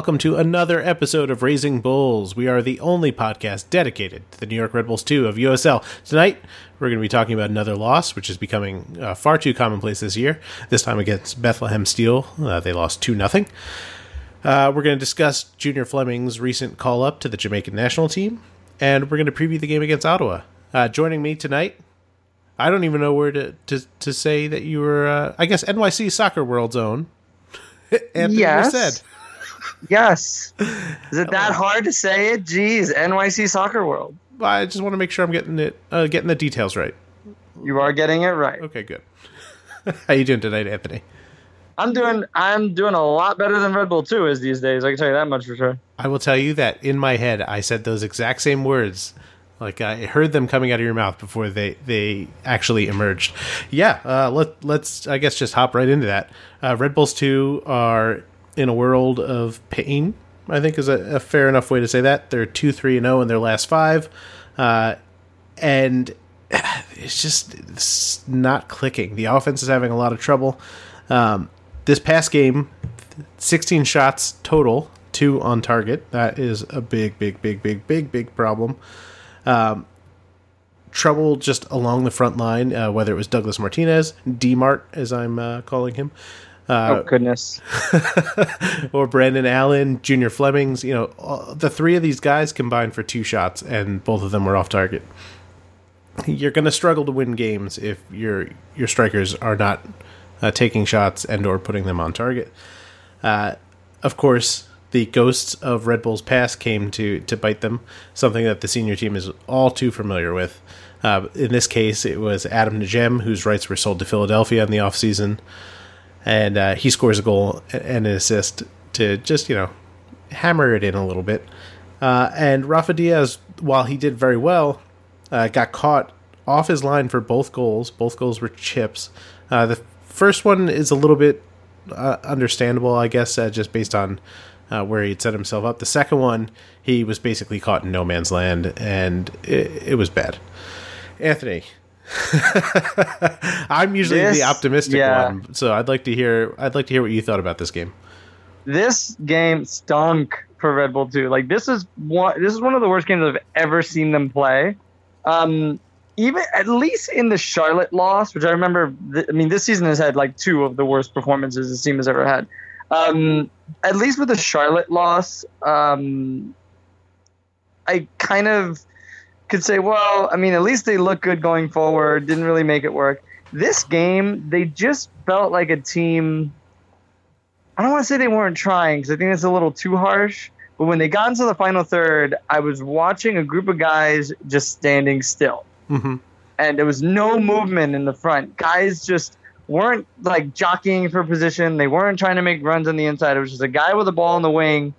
evening, everyone, and welcome to another episode of Raising Bulls. We are the only podcast dedicated to the New York Red Bulls 2 of USL. Tonight, we're going to be talking about another loss, which is becoming uh, far too commonplace this year. This time against Bethlehem Steel, uh, they lost 2 0. Uh, we're going to discuss Junior Flemmings' recent call up to the Jamaican national team, and we're going to preview the game against Ottawa. Uh, joining me tonight, I don't even know where to, to, to say that you were, uh, I guess, NYC Soccer World's own. Anthony yes. Merced. Yes. Is it that hard to say it? Jeez, NYC Soccer World. I just want to make sure I'm getting it, uh, getting the details right. You are getting it right. Okay, good. How you doing tonight, Anthony? I'm doing I'm doing a lot better than Red Bull 2 is these days. I can tell you that much for sure. I will tell you that in my head, I said those exact same words. Like I heard them coming out of your mouth before they they actually emerged. Yeah, uh, let let's I guess just hop right into that. Uh, Red Bulls two are in a world of pain. I think is a, a fair enough way to say that. They're two three and zero in their last five, uh, and it's just it's not clicking. The offense is having a lot of trouble. Um, this past game, sixteen shots total, two on target. That is a big, big, big, big, big, big problem. Um, trouble just along the front line, uh, whether it was Douglas Martinez, D Mart, as I'm uh, calling him, uh, oh goodness. or Brandon Allen, Junior Flemmings. You know, all, the three of these guys combined for two shots, and both of them were off target. You're going to struggle to win games if your your strikers are not uh, taking shots and or putting them on target. Uh, of course, the ghosts of Red Bull's past came to to bite them. Something that the senior team is all too familiar with. Uh, in this case, it was Adam Najem, whose rights were sold to Philadelphia in the offseason. And uh, he scores a goal and an assist to just you know hammer it in a little bit. Uh, and Rafa Diaz, while he did very well, uh, got caught off his line for both goals. Both goals were chips. Uh, the first one is a little bit uh, understandable, I guess, uh, just based on where he'd set himself up. The second one, he was basically caught in no man's land, and it, it was bad. Anthony, I'm usually This- the optimistic yeah. one, so I'd like to hear. I'd like to hear what you thought about this game. This game stunk for Red Bull 2. Like this is one this is one of the worst games I've ever seen them play. Um even at least in the Charlotte loss, which I remember th- I mean this season has had like two of the worst performances this team has ever had. Um at least with the Charlotte loss, um I kind of could say, well, I mean, at least they look good going forward. Didn't really make it work. This game, they just felt like a team. I don't want to say they weren't trying because I think that's a little too harsh. But when they got into the final third, I was watching a group of guys just standing still, hmm and there was no movement in the front. Guys just weren't like jockeying for position. They weren't trying to make runs on the inside. It was just a guy with a ball in the wing,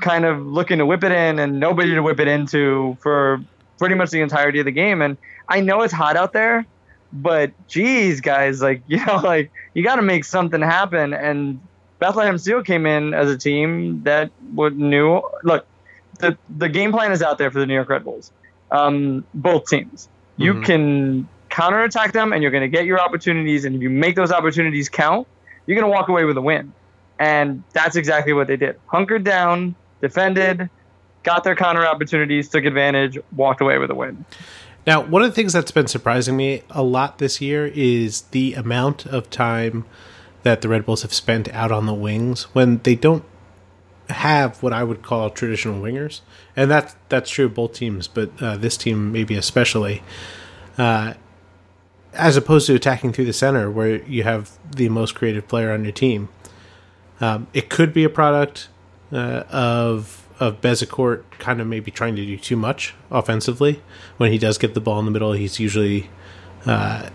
kind of looking to whip it in, and nobody to whip it into for pretty much the entirety of the game. And I know it's hot out there, but geez, guys, like you know, like you got to make something happen. And Bethlehem Steel came in as a team that would knew. Look, the the game plan is out there for the New York Red Bulls. Um, both teams, you Mhm. can counterattack them, and you're going to get your opportunities. And if you make those opportunities count, you're going to walk away with a win. And that's exactly what they did. Hunkered down, defended, got their counter opportunities, took advantage, walked away with a win. Now, one of the things that's been surprising me a lot this year is the amount of time that the Red Bulls have spent out on the wings when they don't have what I would call traditional wingers, and that's that's true of both teams, but uh, this team maybe especially, uh, as opposed to attacking through the center where you have the most creative player on your team. Um, it could be a product uh, of of Bezecourt kind of maybe trying to do too much offensively. When he does get the ball in the middle, he's usually uh,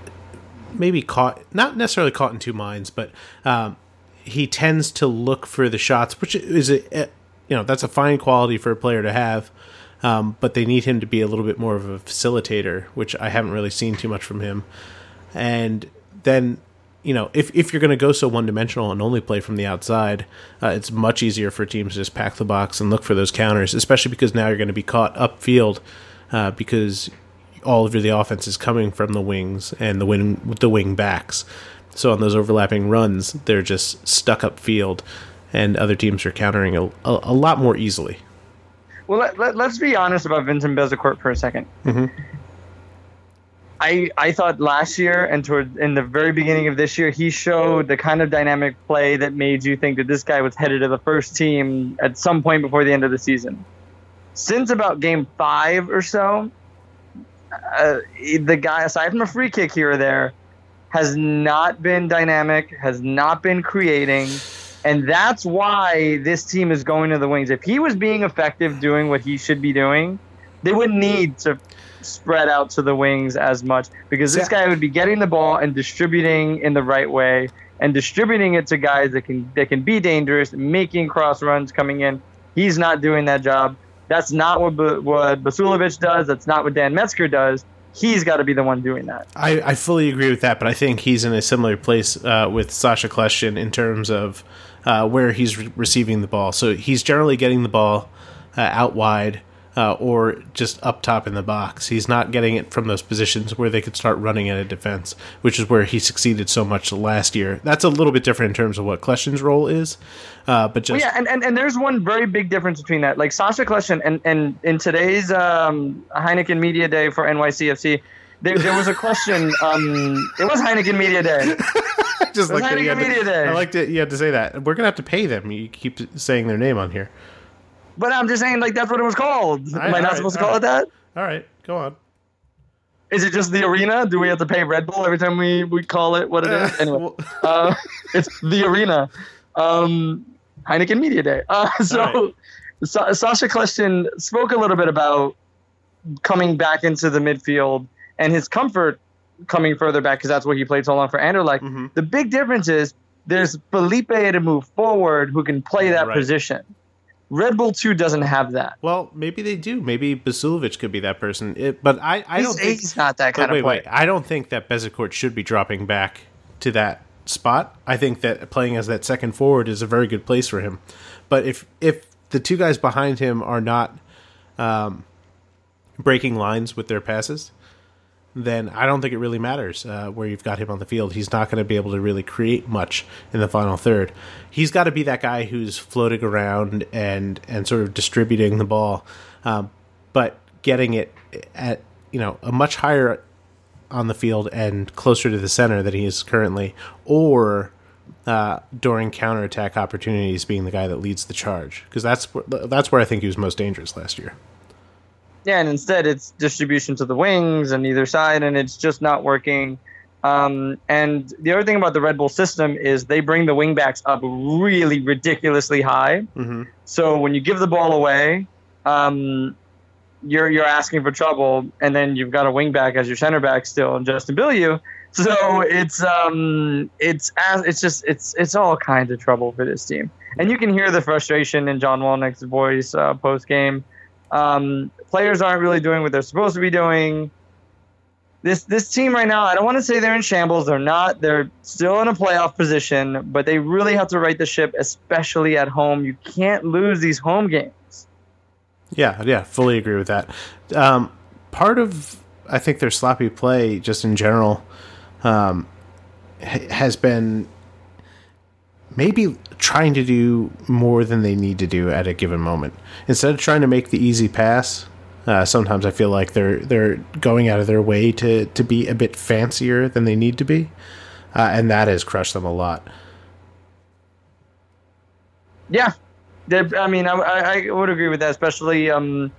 maybe caught, not necessarily caught in two minds, but um, he tends to look for the shots, which is a, you know that's a fine quality for a player to have. Um, but they need him to be a little bit more of a facilitator, which I haven't really seen too much from him. And then you know, if, if you're going to go so one dimensional and only play from the outside, uh, it's much easier for teams to just pack the box and look for those counters, especially because now you're going to be caught upfield uh, because all of the offense is coming from the wings and the wing the wing backs. So on those overlapping runs, they're just stuck upfield, and other teams are countering a, a, a lot more easily. Well, let, let, us be honest about Vincent Bezecourt for a 2nd Mhm. I I thought last year and toward in the very beginning of this year, he showed the kind of dynamic play that made you think that this guy was headed to the first team at some point before the end of the season. Since about game five or so, uh, the guy, aside from a free kick here or there, has not been dynamic, has not been creating. And that's why this team is going to the wings. If he was being effective doing what he should be doing, they wouldn't need to spread out to the wings as much because this Yeah. guy would be getting the ball and distributing in the right way and distributing it to guys that can that can be dangerous, making cross runs coming in. He's not doing that job. That's not what B- what Basulovic does. That's not what Dan Metzger does. He's got to be the one doing that. I, I fully agree with that, but I think he's in a similar place uh, with Sacha Kljestan in terms of uh, where he's re- receiving the ball. So he's generally getting the ball uh, out wide uh, or just up top in the box. He's not getting it from those positions where they could start running at a defense, which is where he succeeded so much last year. That's a little bit different in terms of what Kljestan's role is, uh, but just Well, yeah, and, and, and there's one very big difference between that. Like Sacha Kljestan and, and in today's um, Heineken Media Day for NYCFC, there, there was a question. Um, it was Heineken Media Day. just like Heineken had Media to, Day. I liked it. You had to say that. We're gonna have to pay them. You keep saying their name on here. But I'm just saying, like, that's what it was called. All right, Am I not right, supposed to all call it that? All right, go on. Is it just the arena? Do we have to pay Red Bull every time we, we call it what it is? Anyway, uh, it's the arena. Um, Heineken Media Day. Uh, so, All Sa- Sacha Kljestan spoke a little bit about coming back into the midfield and his comfort coming further back because that's where he played so long for Anderlecht. Mhm. The big difference is there's Felipe to move forward who can play that Right. position. Red Bull 2 doesn't have that. Well, maybe they do. Maybe Basilovic could be that person. It, but I, I He's, don't think. he's not that kind wait, of player. wait. I don't think that Bezecourt should be dropping back to that spot. I think that playing as that second forward is a very good place for him. But if if the two guys behind him are not um, breaking lines with their passes, then I don't think it really matters uh, where you've got him on the field. He's not going to be able to really create much in the final third. He's got to be that guy who's floating around and and sort of distributing the ball, um, but getting it at you know a much higher on the field and closer to the center than he is currently, or uh, during counterattack opportunities, being the guy that leads the charge because that's that's where I think he was most dangerous last year. Yeah, and instead it's distribution to the wings and either side, and it's just not working. Um, and the other thing about the Red Bull system is they bring the wingbacks up really ridiculously high. hmm So when you give the ball away, um, you're you're asking for trouble, and then you've got a wingback as your center back still, and Justin Bilyeu. So it's um it's as it's just it's it's all kinds of trouble for this team, and you can hear the frustration in John Wolyniec's voice uh, post game. Um, players aren't really doing what they're supposed to be doing. This this team right now, I don't want to say they're in shambles. They're not. They're still in a playoff position, but they really have to right the ship, especially at home. You can't lose these home games. Yeah, yeah, fully agree with that. Um, part of I think their sloppy play, just in general, um, has been maybe trying to do more than they need to do at a given moment. Instead of trying to make the easy pass, uh, sometimes I feel like they're they're going out of their way to to be a bit fancier than they need to be, uh, and that has crushed them a lot. Yeah, I mean, I, I, would agree with that, especially um,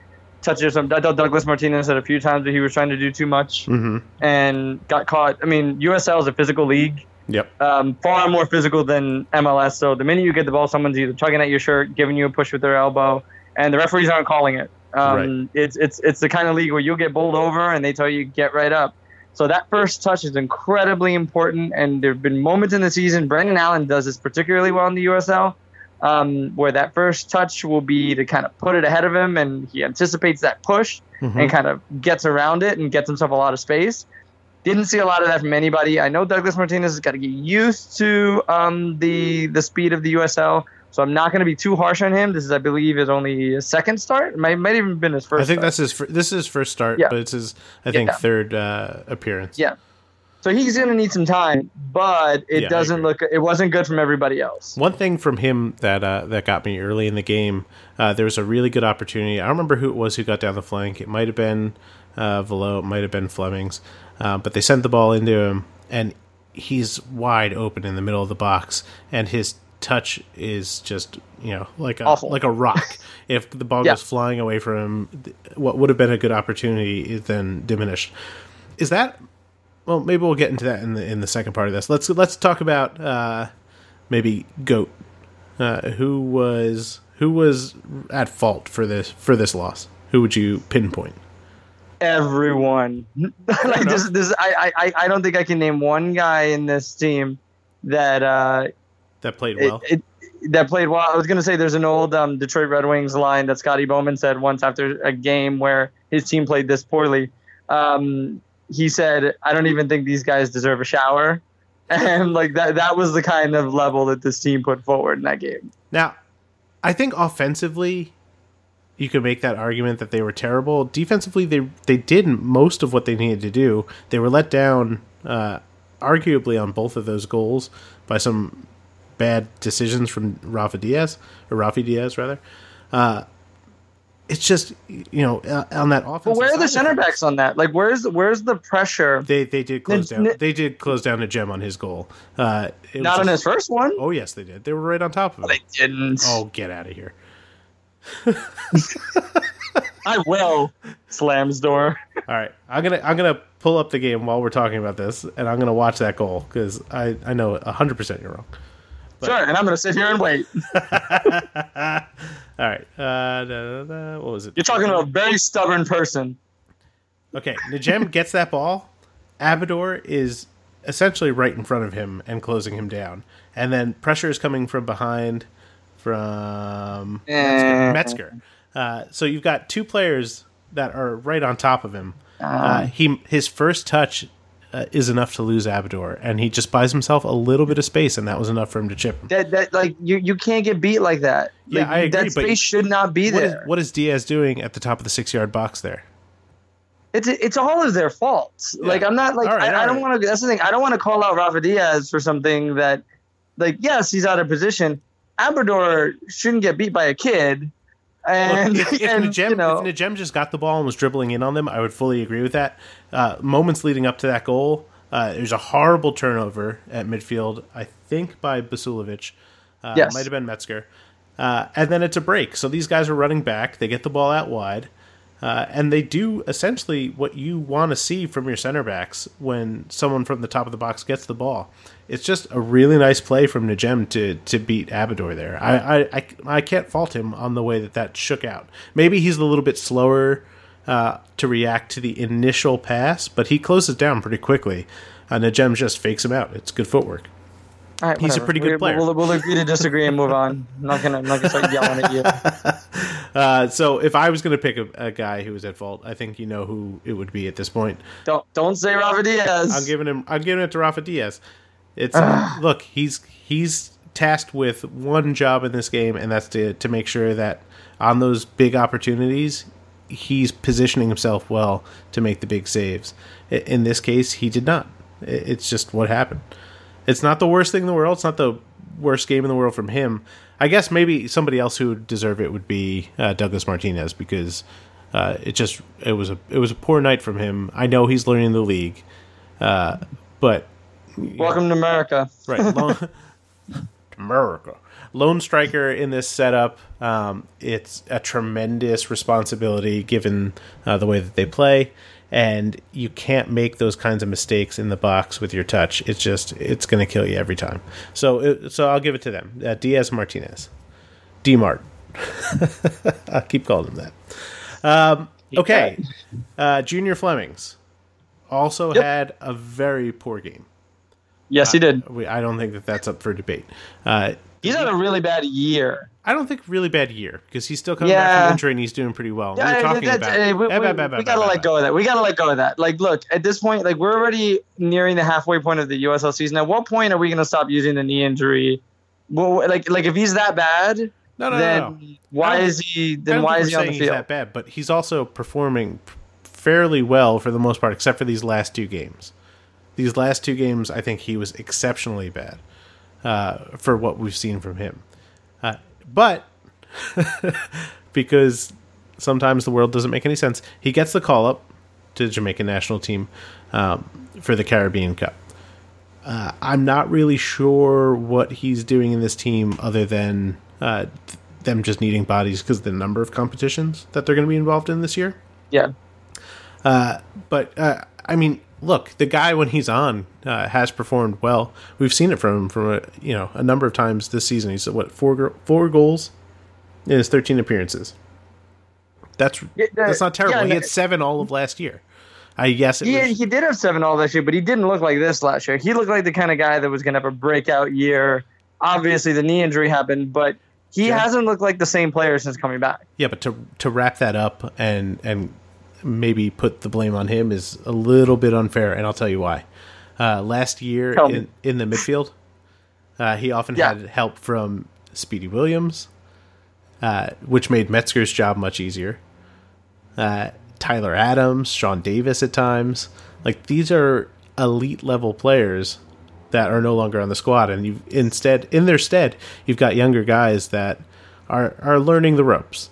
touches. I thought Douglas Martinez said a few times that he was trying to do too much hmm and got caught. I mean, USL is a physical league. Yep. um, far more physical than MLS. So the minute you get the ball, someone's either tugging at your shirt, giving you a push with their elbow, and the referees aren't calling it. Um, It's it's it's the kind of league where you'll get bowled over and they tell you get right up. So that first touch is incredibly important, and there have been moments in the season. Brandon Allen does this particularly well in the USL, um, where that first touch will be to kind of put it ahead of him, and he anticipates that push Mhm. and kind of gets around it and gets himself a lot of space. Didn't see a lot of that from anybody. I know Douglas Martinez has got to get used to um, the the speed of the USL, so I'm not going to be too harsh on him. This is, I believe, his only his second start. It might might even been his first. I think start. that's his. fir- This is his first start, Yeah. but it's his. I think Yeah. third uh, appearance. Yeah. So he's going to need some time, but it Yeah, doesn't look. It wasn't good from everybody else. One thing from him that uh, that got me early in the game, uh, there was a really good opportunity. I don't remember who it was who got down the flank. It might have been uh, Valot, it might have been Flemmings, uh, but they sent the ball into him, and he's wide open in the middle of the box, and his touch is just you know like a Awful. like a rock. if the ball Yeah. goes flying away from him, what would have been a good opportunity is then diminished. Is that well? Maybe we'll get into that in the in the second part of this. Let's let's talk about uh, maybe goat. Uh, who was who was at fault for this for this loss? Who would you pinpoint? Everyone, like this. This I, I I don't think I can name one guy in this team that uh That played it, well. it, that played well. I was gonna say there's an old um, Detroit Red Wings line that Scotty Bowman said once after a game where his team played this poorly. Um, he said, "I don't even think these guys deserve a shower," and like that that was the kind of level that this team put forward in that game. Now, I think offensively, you could make that argument that they were terrible. Defensively, they they did most of what they needed to do. They were let down, uh, arguably on both of those goals by some bad decisions from Rafa Diaz or Rafi Diaz rather. Uh, it's just you know uh, on that offense. But where are the center backs on that? Like, where's where's the pressure? They they did close N- down. n- They did close down Najem on his goal. Uh, it was Not on his first one. Oh yes, they did. They were right on top of him. They didn't. Oh, get out of here! I will. Slams door. All right, I'm gonna I'm gonna pull up the game while we're talking about this, and I'm gonna watch that goal because I I know 100 percent you're wrong. Sure, and I'm gonna sit here and wait. All right, uh, da, da, da, what was it? You're talking to a very stubborn person. Okay, Najem gets that ball. Abador is essentially right in front of him and closing him down, and then pressure is coming from behind from Eh. Metzger. Uh, so you've got two players that are right on top of him. Uh, he his first touch uh, is enough to lose Abador, and he just buys himself a little bit of space, and that was enough for him to chip him. That that like you you can't get beat like that. Yeah, Like, I agree, That but space should not be What is, there. what is Diaz doing at the top of the six yard box there? it's it's all of their faults. Like I'm not like All right, I, I don't right. want to. That's the thing. I don't want to call out Rafa Diaz for something that, like, yes, he's out of position. Abrador shouldn't get beat by a kid. And, Look, if, if, and Najem, you know, if Najem just got the ball and was dribbling in on them, I would fully agree with that. Uh, moments leading up to that goal, uh, there's a horrible turnover at midfield, I think by Basulovic. Uh, Yes. Might have been Metzger. Uh, and then it's a break. So these guys are running back. They get the ball out wide. Uh, and they do essentially what you want to see from your center backs when someone from the top of the box gets the ball. It's just a really nice play from Najem to to beat Abador there. I, I, I, I can't fault him on the way that that shook out. Maybe he's a little bit slower uh, to react to the initial pass, but he closes down pretty quickly. Uh, Najem just fakes him out. It's good footwork. All right, he's a pretty good We- player. We'll, we'll agree to disagree and move on. I'm not gonna I'm not gonna start yelling at you. Uh, so if I was going to pick a, a guy who was at fault, I think you know who it would be at this point. Don't don't say Rafa Diaz. I'm giving him. I'm giving it to Rafa Diaz. It's look. He's he's tasked with one job in this game, and that's to to make sure that on those big opportunities, he's positioning himself well to make the big saves. In this case, he did not. It's just what happened. It's not the worst thing in the world. It's not the worst game in the world from him. I guess maybe somebody else who would deserve it would be uh, Douglas Martinez because uh, it just it was a it was a poor night from him. I know he's learning the league, uh, but Welcome to America. right, lone, America, lone striker in this setup. Um, it's a tremendous responsibility given uh, the way that they play, and you can't make those kinds of mistakes in the box with your touch. It's just it's going to kill you every time. So it, so I'll give it to them. Uh, Diaz Martinez, D Mart. I'll keep calling him that. Um, okay, uh, Junior Flemmings also Yep. had a very poor game. Yes, he did. We, I don't think that that's up for debate. Uh, He's had a really bad year. I don't think really bad year because he's still coming back from injury and he's doing pretty well. we were Yeah, talking about. hey, we, we- bah, we gotta let go of that. We gotta let go of that. Like, look, at this point, like we're already nearing the halfway point of the USL season. At what point are we gonna stop using the knee injury? Well, like, like if he's that bad, No, no, then no, no. why is he? Then why is he on the saying he's field? that bad, but he's also performing fairly well for the most part, except for these last two games. These last two games, I think he was exceptionally bad uh, for what we've seen from him. But because sometimes the world doesn't make any sense, he gets the call up to the Jamaican national team um, for the Caribbean Cup. Uh, I'm not really sure what he's doing in this team other than uh, them just needing bodies because the number of competitions that they're going to be involved in this year. Yeah. Uh, but uh, I mean, look, the guy when he's on uh, has performed well. We've seen it from him from a, you know a number of times this season. He's what four four goals in his 13 appearances. That's Yeah, that's not terrible. yeah, he had seven all of last year. I guess it He, was, he did have seven all this year, but he didn't look like this last year. He looked like the kind of guy that was going to have a breakout year. Obviously, the knee injury happened, but he Sure. hasn't looked like the same player since coming back. Yeah, but to to wrap that up and and maybe put the blame on him is a little bit unfair, and I'll tell you why. Uh, last year in, in the midfield, uh, he often Yeah. had help from Speedy Williams, uh, which made Metzger's job much easier. Uh, Tyler Adams, Sean Davis at times, like these are elite level players that are no longer on the squad, and you instead in their stead you've got younger guys that are are learning the ropes.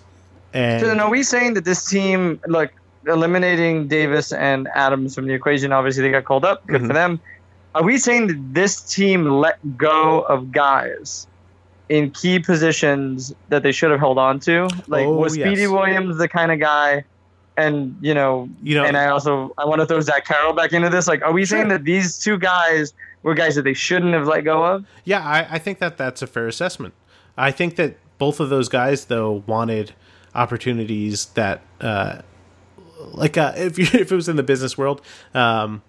And So then are we saying that this team, look, eliminating Davis and Adams from the equation, obviously they got called up. Good Mhm. for them. Are we saying that this team let go of guys in key positions that they should have held on to? Like, Oh, was Speedy. Williams the kind of guy? And you know, You know- and I also I want to throw Zach Carroll back into this. Like, are we saying that these two guys were guys that they shouldn't have let go of? Yeah, I, I think that that's a fair assessment. I think that both of those guys, though, wanted opportunities that, uh, like, uh, if you, if it was in the business world, um,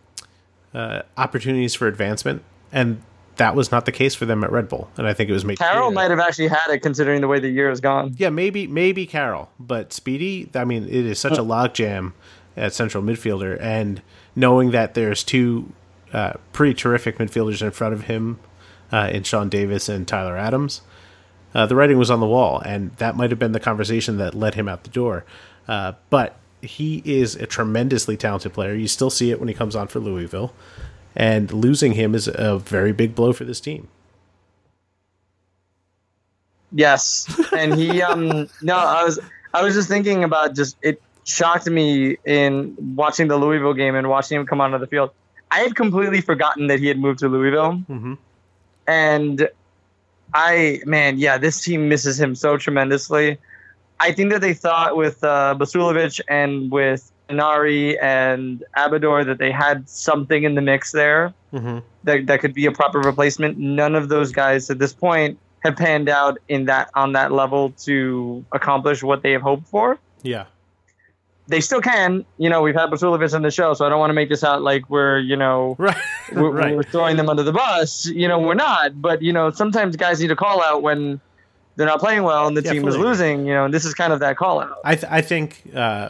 uh, opportunities for advancement, and that was not the case for them at Red Bull. And I think it was made. Carroll might have actually had it considering the way the year has gone. Yeah, maybe maybe Carroll, but Speedy. I mean, it is such a logjam at central midfielder, and knowing that there's two uh, pretty terrific midfielders in front of him, uh, in Sean Davis and Tyler Adams, uh, the writing was on the wall, and that might have been the conversation that led him out the door. Uh, but he is a tremendously talented player. You still see it when he comes on for Louisville, and losing him is a very big blow for this team. Yes, and he um no, I was I was just thinking about just it shocked me in watching the Louisville game and watching him come onto the field. I had completely forgotten that he had moved to Louisville, hmm and I man, yeah, this team misses him so tremendously. I think that they thought with uh, Basulovic and with Tinari and Abador that they had something in the mix there hmm that, that could be a proper replacement. None of those guys at this point have panned out in that on that level to accomplish what they have hoped for. Yeah. They still can. You know, we've had Basulovic on the show, so I don't want to make this out like we're, you know, Right. we're, right. we're throwing them under the bus. You know, we're not. But, you know, sometimes guys need a call out when they're not playing well and the Yeah, team is losing, you know, and this is kind of that call out. I th- I think uh,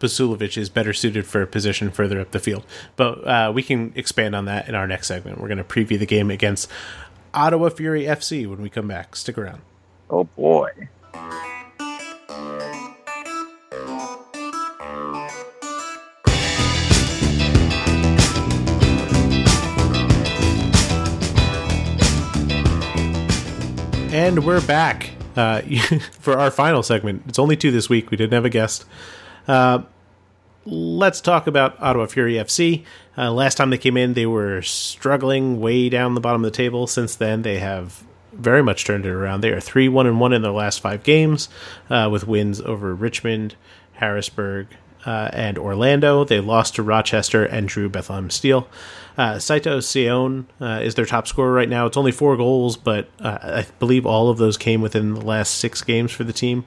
Basulovic is better suited for a position further up the field, but uh, we can expand on that in our next segment. We're going to preview the game against Ottawa Fury FC when we come back. Stick around. Oh, boy. And we're back uh, for our final segment. It's only two this week. We didn't have a guest. Uh, let's talk about Ottawa Fury FC. Uh, last time they came in, they were struggling way down the bottom of the table. Since then, they have very much turned it around. They are three one and one in their last five games, uh, with wins over Richmond, Harrisburg, uh, and Orlando. They lost to Rochester and drew Bethlehem Steel. Uh, Sito Seoane uh, is their top scorer right now. It's only four goals, but uh, I believe all of those came within the last six games for the team.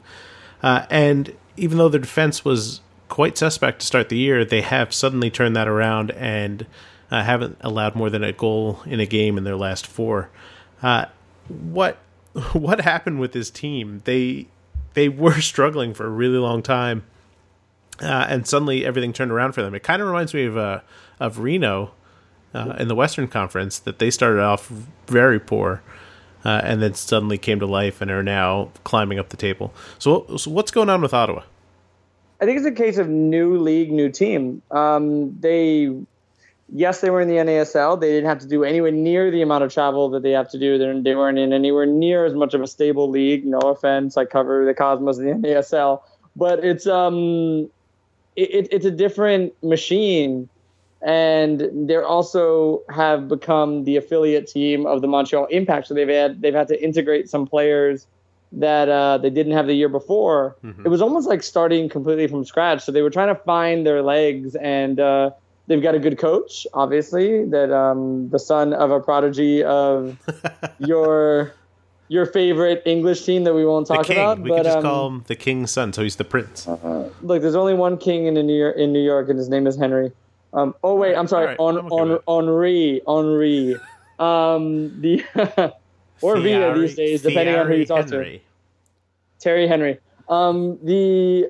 Uh, and even though their defense was quite suspect to start the year, they have suddenly turned that around and uh, haven't allowed more than a goal in a game in their last four. What what happened with this team? They they were struggling for a really long time, uh, and suddenly everything turned around for them. It kind of reminds me of uh, of Reno uh, in the Western Conference that they started off very poor. Uh, and then suddenly came to life and are now climbing up the table. So, so what's going on with Ottawa? I think it's a case of new league, new team. Um, they yes, they were in the NASL. They didn't have to do anywhere near the amount of travel that they have to do. They're, they weren't in anywhere near as much of a stable league. No offense, I cover the Cosmos the NASL, but it's um, it, it's a different machine. And they also have become the affiliate team of the Montreal Impact. So they've had they've had to integrate some players that uh, they didn't have the year before. Mm-hmm. It was almost like starting completely from scratch. So they were trying to find their legs, and uh, they've got a good coach, obviously, that um, the son of a prodigy of your your favorite English team that we won't talk about. We but, could just um, call him the king's son, so he's the prince. Uh, look, there's only one king in New York, in New York, and his name is Henry. Um, oh wait, I'm sorry, right, on, on, Henri, Henri. Um, the or Via these days, depending on who you talk Henry. to. Terry Henry. Um, the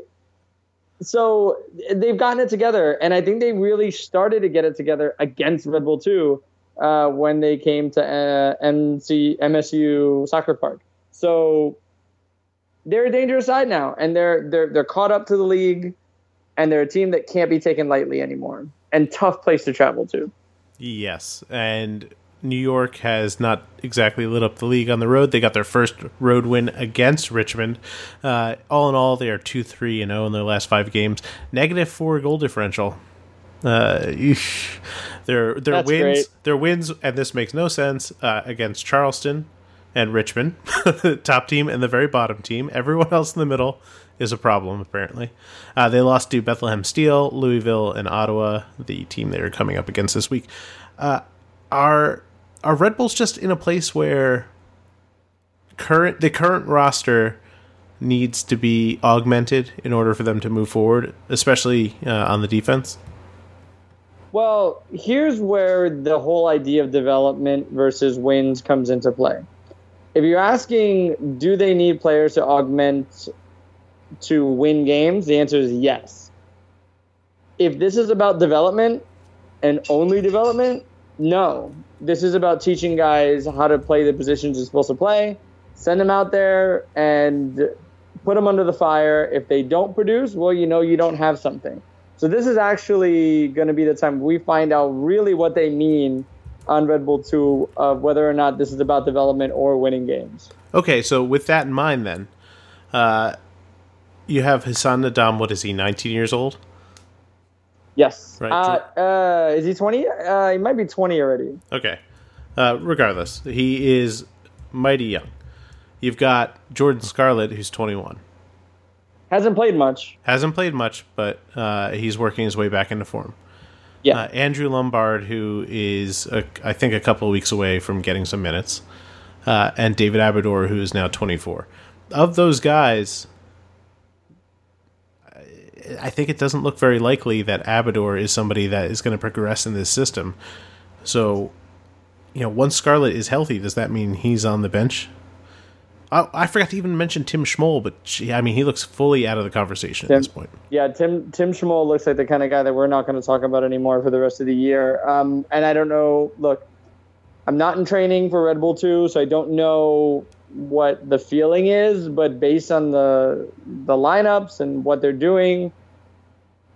so they've gotten it together, and I think they really started to get it together against Red Bull 2 uh, when they came to uh, MC MSU Soccer Park. So they're a dangerous side now, and they're they're they're caught up to the league, and they're a team that can't be taken lightly anymore, and tough place to travel to. Yes, and New York has not exactly lit up the league on the road. They got their first road win against Richmond. Uh, all in all, they are 2 3 and 0 in their last five games. Negative four goal differential. Uh, their their That's wins, great. their wins, and this makes no sense uh, against Charleston and Richmond, top team and the very bottom team. Everyone else in the middle is a problem apparently. Uh, they lost to Bethlehem Steel, Louisville, and Ottawa, the team they are coming up against this week. Uh, are are Red Bulls just in a place where current the current roster needs to be augmented in order for them to move forward, especially uh, on the defense? Well, here's where the whole idea of development versus wins comes into play. If you're asking, do they need players to augment to win games? The answer is yes. If this is about development and only development, no. This is about teaching guys how to play the positions they're supposed to play. Send them out there and put them under the fire. If they don't produce, well, you know you don't have something. So this is actually going to be the time we find out really what they mean on Red Bull 2 of whether or not this is about development or winning games. Okay, so with that in mind, then, uh, you have Hassan N'Dam. What is he? 19 years old. Yes. Right. Uh, uh, is he 20? Uh, he might be 20 already. Okay. Uh, regardless, he is mighty young. You've got Jordan Scarlett, who's 21. Hasn't played much. Hasn't played much, but uh, he's working his way back into form. Yeah. Uh, Andrew Lombard, who is, a, I think, a couple of weeks away from getting some minutes. and David Amador, who is now 24. Of those guys, I think it doesn't look very likely that Amador is somebody that is going to progress in this system. So, you know, once Scarlett is healthy, does that mean he's on the bench? I, I forgot to even mention Tim Schmoll, but gee, I mean, he looks fully out of the conversation Tim, at this point. Yeah, Tim Tim Schmoll looks like the kind of guy that we're not going to talk about anymore for the rest of the year. Um, and I don't know. Look, I'm not in training for Red Bull 2, so I don't know what the feeling is, but based on the the lineups and what they're doing,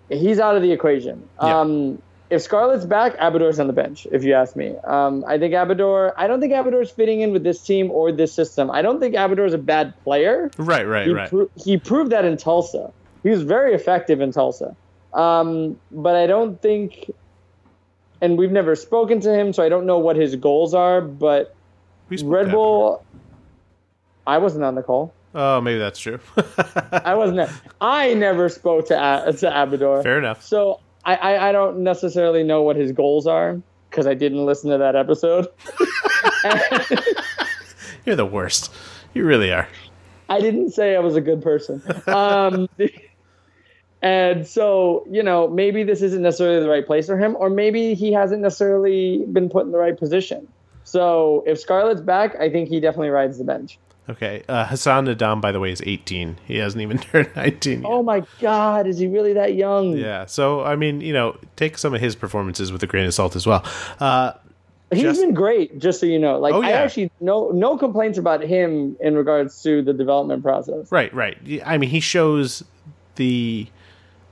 he's out of the equation. Yeah. Um, if Scarlett's back, Amador's on the bench. If you ask me, um, I think Amador. I don't think Amador's fitting in with this team or this system. I don't think Amador's a bad player. Right, right, he right. Pro- he proved that in Tulsa. He was very effective in Tulsa. Um, but I don't think, and we've never spoken to him, so I don't know what his goals are. But Red Bull, I wasn't on the call. Oh, maybe that's true. I wasn't. I never spoke to to Amador. Fair enough. So I, I, I don't necessarily know what his goals are because I didn't listen to that episode. You're the worst. You really are. I didn't say I was a good person. Um, and so, you know, maybe this isn't necessarily the right place for him, or maybe he hasn't necessarily been put in the right position. So if Scarlett's back, I think he definitely rides the bench. Okay. Uh, Hassan N'Dam, by the way, is 18. He hasn't even turned 19 yet. Oh my God, is he really that young? Yeah. So, I mean, you know, take some of his performances with a grain of salt as well. Uh, He's just, been great, just so you know. Like, oh, yeah. I actually no no complaints about him in regards to the development process. Right, right. I mean, he shows the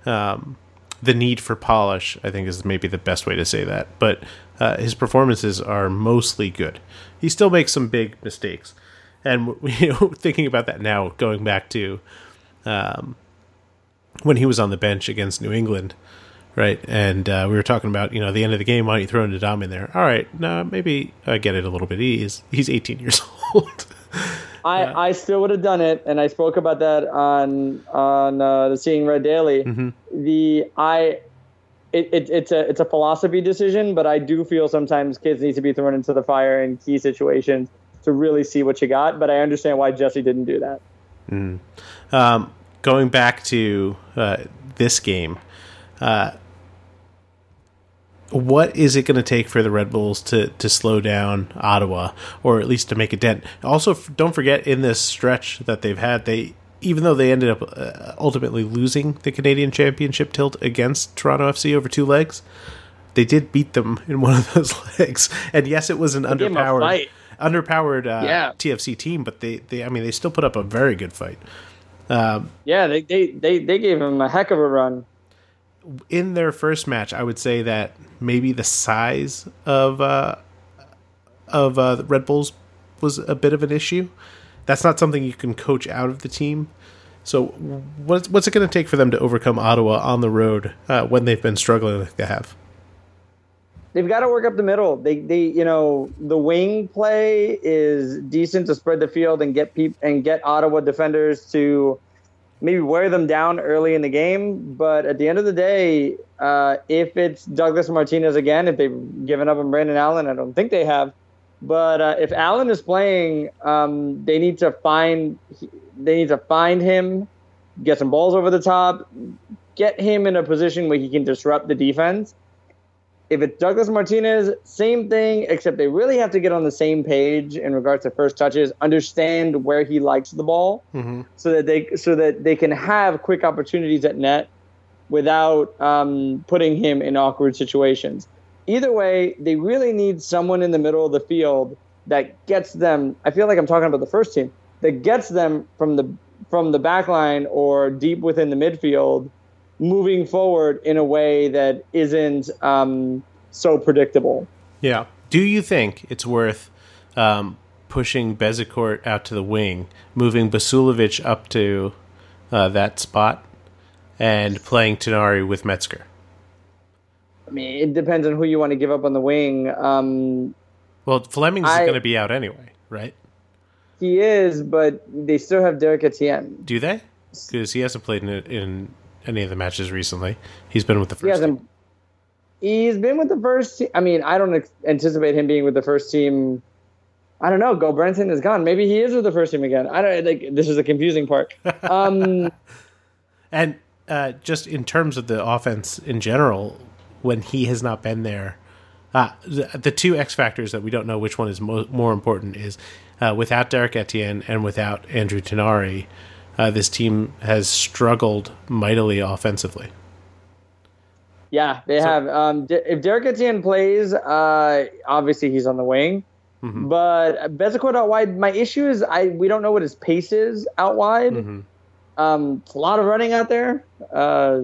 um, the need for polish. I think is maybe the best way to say that. But uh, his performances are mostly good. He still makes some big mistakes, and you know, thinking about that now, going back to um, when he was on the bench against New England, right? And uh, we were talking about you know the end of the game. Why don't you throw Ndam in there? All right, no, maybe I get it a little bit. He's he's 18 years old. I, uh, I still would have done it, and I spoke about that on on uh, the Seeing Red Daily. Mm-hmm. The I, it, it, it's a it's a philosophy decision, but I do feel sometimes kids need to be thrown into the fire in key situations to really see what you got. But I understand why Jesse didn't do that. Mm. Um, going back to uh, this game, uh, what is it going to take for the Red Bulls to, to slow down Ottawa, or at least to make a dent? Also, don't forget in this stretch that they've had, they even though they ended up uh, ultimately losing the Canadian Championship tilt against Toronto FC over two legs, they did beat them in one of those legs. And yes, it was an underpowered, underpowered uh, yeah. TFC team, but they, they, I mean, they still put up a very good fight. Um, yeah, they, they, they, they gave him a heck of a run. In their first match, I would say that maybe the size of uh, of uh, Red Bulls was a bit of an issue. That's not something you can coach out of the team. So, what's what's it going to take for them to overcome Ottawa on the road uh, when they've been struggling like they have? They've got to work up the middle. They, they, you know, the wing play is decent to spread the field and get peop- and get Ottawa defenders to maybe wear them down early in the game. But at the end of the day, uh, if it's Douglas Martinez again, if they've given up on Brandon Allen, I don't think they have. But uh, if Allen is playing, um, they need to find they need to find him, get some balls over the top, get him in a position where he can disrupt the defense. If it's Douglas Martinez, same thing, except they really have to get on the same page in regards to first touches, understand where he likes the ball, mm-hmm. so that they so that they can have quick opportunities at net without um, putting him in awkward situations. Either way, they really need someone in the middle of the field that gets them. I feel like I'm talking about the first team that gets them from the from the back line or deep within the midfield moving forward in a way that isn't um, so predictable. Yeah. Do you think it's worth um, pushing Bezecourt out to the wing, moving Basulovic up to uh, that spot, and playing Tinari with Metzger? I mean, it depends on who you want to give up on the wing. Um, well, Fleming's I, is going to be out anyway, right? He is, but they still have Derek Etienne. Do they? Because he hasn't played in, in any of the matches recently. He's been with the first. He team. He's been with the first team. I mean, I don't ex- anticipate him being with the first team. I don't know. Go Brenton is gone. Maybe he is with the first team again. I don't like. This is the confusing part. Um, and uh, just in terms of the offense in general, when he has not been there, uh, the, the two X factors that we don't know which one is mo- more important is uh, without Derek Etienne and without Andrew Tinari uh, this team has struggled mightily offensively. Yeah, they so, have. Um, if Derek Etienne plays, uh, obviously he's on the wing. Mm-hmm. But Bezecourt out wide, my issue is I we don't know what his pace is out wide. Mm-hmm. Um, it's a lot of running out there. Uh,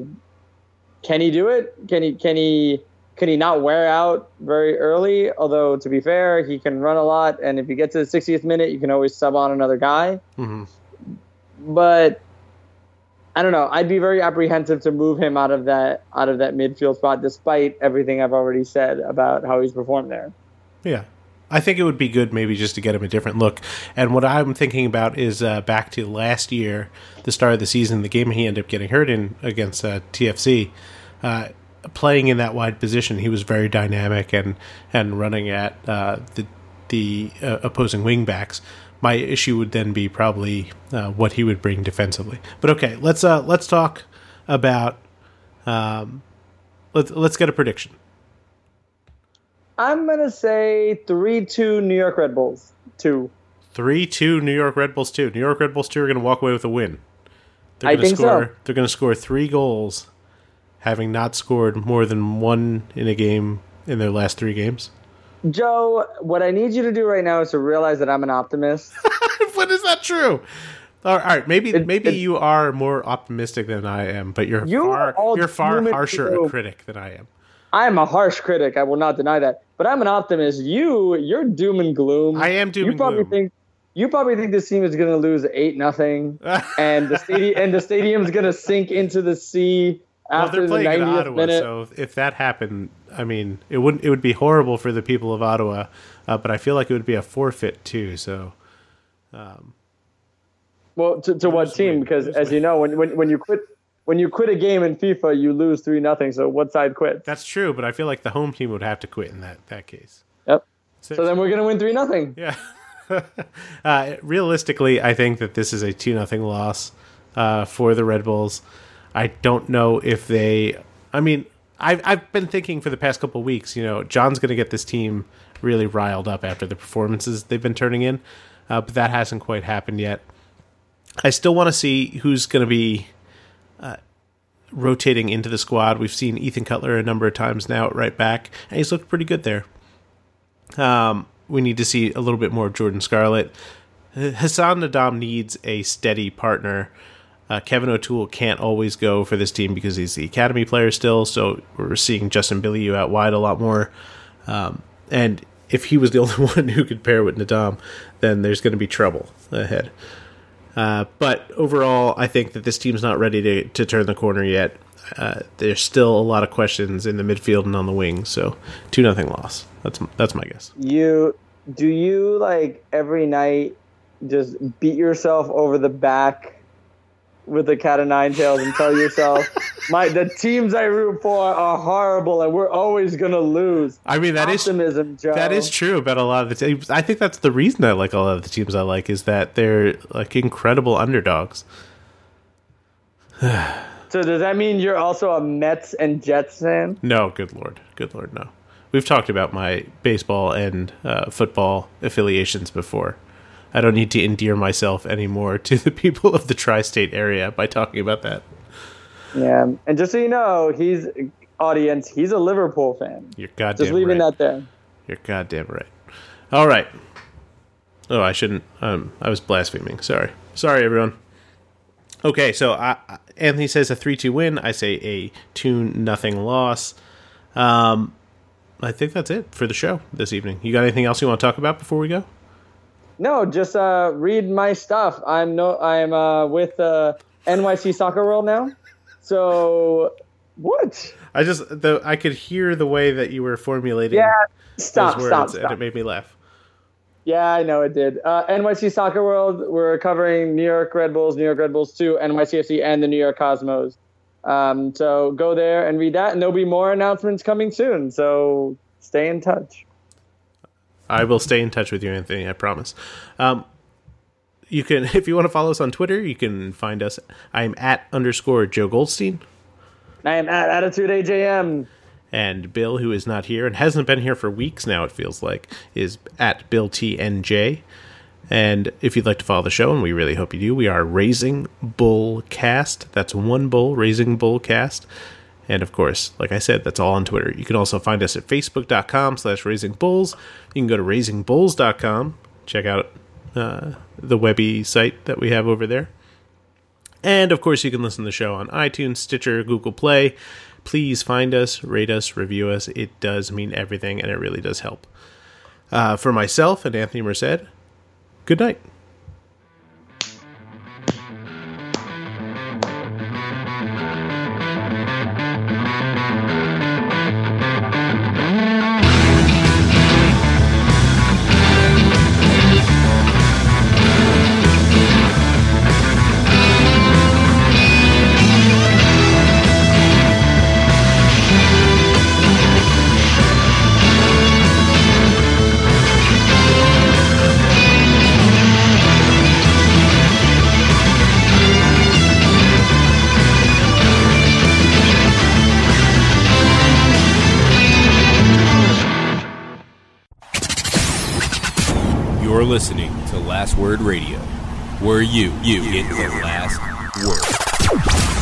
can he do it? Can he? Can he? Can he not wear out very early? Although to be fair, he can run a lot, and if you get to the 60th minute, you can always sub on another guy. Mm-hmm but I don't know. I'd be very apprehensive to move him out of that out of that midfield spot, despite everything I've already said about how he's performed there. Yeah, I think it would be good maybe just to get him a different look. And what I'm thinking about is uh, back to last year, the start of the season, the game he ended up getting hurt in against uh, TFC. Uh, playing in that wide position, he was very dynamic and and running at uh, the the uh, opposing wingbacks my issue would then be probably uh, what he would bring defensively. But okay, let's uh, let's talk about um, let's let's get a prediction. I'm gonna say three two New York Red Bulls two. Three two New York Red Bulls two. New York Red Bulls two are gonna walk away with a win. They're gonna I think score, so. They're gonna score three goals, having not scored more than one in a game in their last three games. Joe, what I need you to do right now is to realize that I'm an optimist. when is that true? All right, maybe It- maybe it- you are more optimistic than I am, but you're You far you're far harsher a critic than I am. I am a harsh critic. I will not deny that. But I'm an optimist. You, you're doom and gloom. I am doom you and probably gloom. think you probably think this team is going to lose eight nothing, and the stadium and the stadium's going to sink into the sea well, after they're the playing in 90th Ottawa, minute. so if that happened, I mean, it wouldn't it would be horrible for the people of Ottawa, uh, but I feel like it would be a forfeit too. So Well, to, to what team? Because as you know, when, when when you quit when you quit a game in FIFA, you lose three nothing. So what side quits? that's true, but I feel like the home team would have to quit in that that case. Yep. So, So then we're gonna win three nothing. yeah. uh, realistically, I think that this is a two nothing loss uh, for the Red Bulls. I don't know if they. I mean, I've I've been thinking for the past couple weeks. You know, John's going to get this team really riled up after the performances they've been turning in, uh, but that hasn't quite happened yet. I still want to see who's going to be uh, rotating into the squad. We've seen Ethan Cutler a number of times now at right back, and he's looked pretty good there. Um, we need to see a little bit more of Jordan Scarlett. Hassan N'Dam needs a steady partner. Uh, Kevin O'Toole can't always go for this team because he's the academy player still, so we're seeing Justin Bilyeu out wide a lot more. Um, and if he was the only one who could pair with N'Dam, then there's going to be trouble ahead. Uh, but overall, I think that this team's not ready to, to turn the corner yet. Uh, there's still a lot of questions in the midfield and on the wings, so two nothing loss. That's that's my guess. You do you like every night just beat yourself over the back with the cat of nine tails and tell yourself my the teams I root for are horrible and we're always gonna lose. I mean that Optimism, Joe. that is true about a lot of the teams. I think that's the reason I like a lot of the teams I like is that they're like incredible underdogs. So does that mean you're also a Mets and Jets fan? No, good lord, good lord, no. We've talked about my baseball and uh, football affiliations before. I don't need to endear myself anymore to the people of the tri-state area by talking about that. Yeah. And just so you know, he's audience, he's a Liverpool fan. You're goddamn Just leaving right. that there. You're goddamn right. All right. Oh, I shouldn't. Um, I was blaspheming. Sorry. Sorry, everyone. Okay, so I, Anthony says a three-two win. I say a two nothing loss. Um, I think that's it for the show this evening. You got anything else you want to talk about before we go? No, just uh, read my stuff. I'm no, I'm uh, with uh, NYC Soccer World now. So what? I just the I could hear the way that you were formulating Yeah, stop, words, stop, and it made me laugh. Yeah, I know it did. Uh, NYC Soccer World. We're covering New York Red Bulls, New York Red Bulls 2, NYCFC, and the New York Cosmos. Um, so go there and read that, and there'll be more announcements coming soon. So stay in touch. I will stay in touch with you, Anthony. I promise. Um, you can, if you want to follow us on Twitter, you can find us. I'm at underscore Joe Goldstein, I am at Attitude AJM. and Bill, who is not here and hasn't been here for weeks now. It feels like is at Bill TNJ. And if you'd like to follow the show, and we really hope you do, we are Raising Bull Cast. That's one bull, Raising Bull Cast. And of course, like I said, that's all on Twitter. You can also find us at facebook.com slash raising bulls. You can go to raisingbulls.com, check out uh, the webby site that we have over there. And of course, you can listen to the show on iTunes, Stitcher, Google Play. Please find us, rate us, review us. It does mean everything, and it really does help. Uh, for myself and Anthony Merced, good night. Last Word Radio, where you, you get the last word.